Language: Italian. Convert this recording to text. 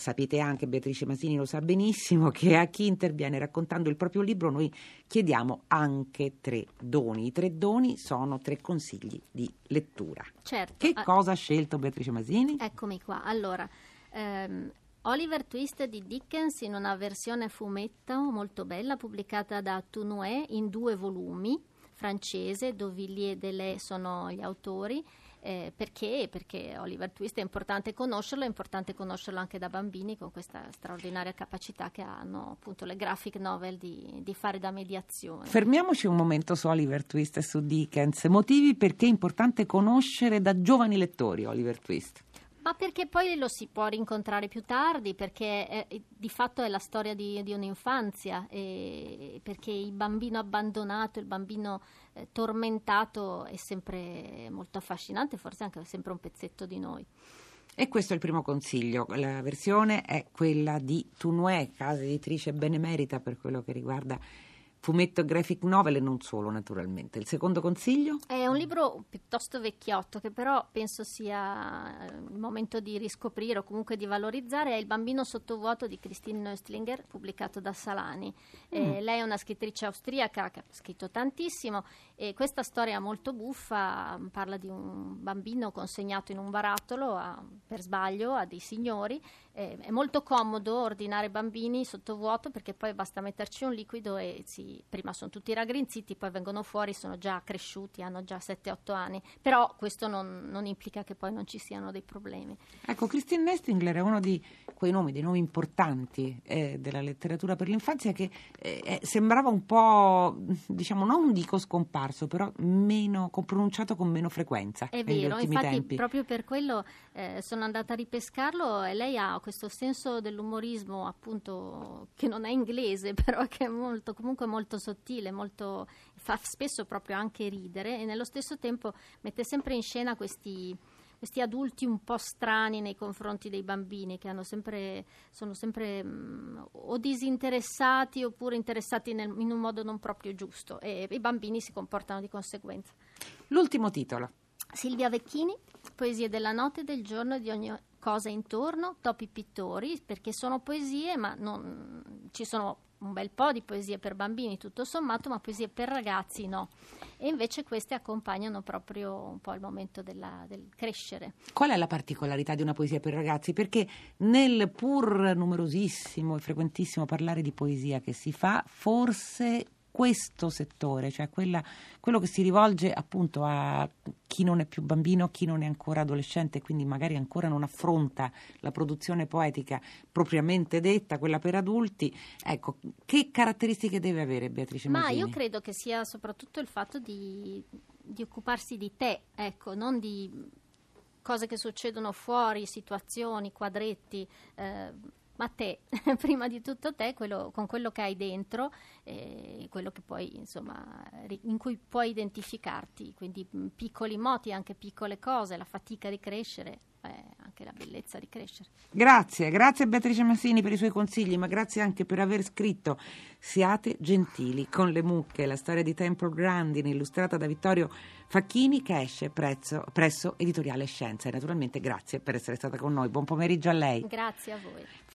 Sapete anche, Beatrice Masini lo sa benissimo, che a chi interviene raccontando il proprio libro noi chiediamo anche tre doni. I tre doni sono tre consigli di lettura. Certo. Che Ah, cosa ha scelto Beatrice Masini? Eccomi qua. Allora, ehm, Oliver Twist di Dickens in una versione fumetto molto bella pubblicata da Tourneur in due volumi francese, Dovillier e Delay sono gli autori. Eh, perché? Perché Oliver Twist è importante conoscerlo, è importante conoscerlo anche da bambini con questa straordinaria capacità che hanno appunto le graphic novel di, di fare da mediazione. Fermiamoci un momento su Oliver Twist e su Dickens. Motivi perché è importante conoscere da giovani lettori Oliver Twist. Ma perché poi lo si può rincontrare più tardi, perché è- di fatto è la storia di, di un'infanzia, perché il bambino abbandonato, il bambino eh, tormentato è sempre molto affascinante, forse anche sempre un pezzetto di noi. E questo è il primo consiglio. La versione è quella di Tourneur, casa editrice benemerita per quello che riguarda fumetto e graphic novel e non solo, naturalmente. Il secondo consiglio? È un libro piuttosto vecchiotto che però penso sia eh, il momento di riscoprire o comunque di valorizzare, è Il bambino sottovuoto di Christine Neustlinger, pubblicato da Salani. Eh, lei è una scrittrice austriaca che ha scritto tantissimo e questa storia molto buffa mm, parla di un bambino consegnato in un barattolo a- per sbaglio a dei signori. Eh, è molto comodo ordinare bambini sottovuoto perché poi basta metterci un liquido e si- prima sono tutti raggrinziti, poi vengono fuori, sono già cresciuti, hanno già 7-8 anni. Però questo non, non implica che poi non ci siano dei problemi. Ecco, Christine Nestingler è uno di quei nomi, dei nomi importanti eh, della letteratura per l'infanzia che eh, eh, sembrava un po', diciamo, non dico scomparso, però meno, con- pronunciato con meno frequenza È vero, infatti tempi. proprio per quello eh, sono andata a ripescarlo e lei ha questo senso dell'umorismo appunto che non è inglese però che è molto, comunque molto sottile, molto, fa spesso proprio anche ridere e nello stesso tempo mette sempre in scena questi, questi adulti un po' strani nei confronti dei bambini che hanno sempre, sono sempre mh, o disinteressati oppure interessati nel- in un modo non proprio giusto e i bambini si comportano di conseguenza. L'ultimo titolo. Silvia Vecchini, Poesie della notte e del giorno e di ogni cosa intorno, Topi pittori, perché sono poesie, ma non, ci sono un bel po' di poesie per bambini tutto sommato, ma poesie per ragazzi no. E invece queste accompagnano proprio un po' il momento della- del crescere. Qual è la particolarità di una poesia per ragazzi? Perché nel pur numerosissimo e frequentissimo parlare di poesia che si fa, forse questo settore, cioè quella- quello che si rivolge appunto a chi non è più bambino, chi non è ancora adolescente, quindi magari ancora non affronta la produzione poetica propriamente detta, quella per adulti, ecco, che caratteristiche deve avere Beatrice Ma Masini? io credo che sia soprattutto il fatto di, di occuparsi di te, ecco, non di cose che succedono fuori, situazioni, quadretti. eh, ma te, prima di tutto te, quello- con quello che hai dentro, eh, quello che poi, insomma, in cui puoi identificarti, quindi mh, piccoli moti, anche piccole cose, la fatica di crescere, eh, anche la bellezza di crescere. Grazie, grazie Beatrice Massini per i suoi consigli, ma grazie anche per aver scritto Siate gentili con le mucche, la storia di Temple Grandin illustrata da Vittorio Facchini che esce prezzo- presso Editoriale Scienza. E naturalmente grazie per essere stata con noi. Buon pomeriggio a lei. Grazie a voi.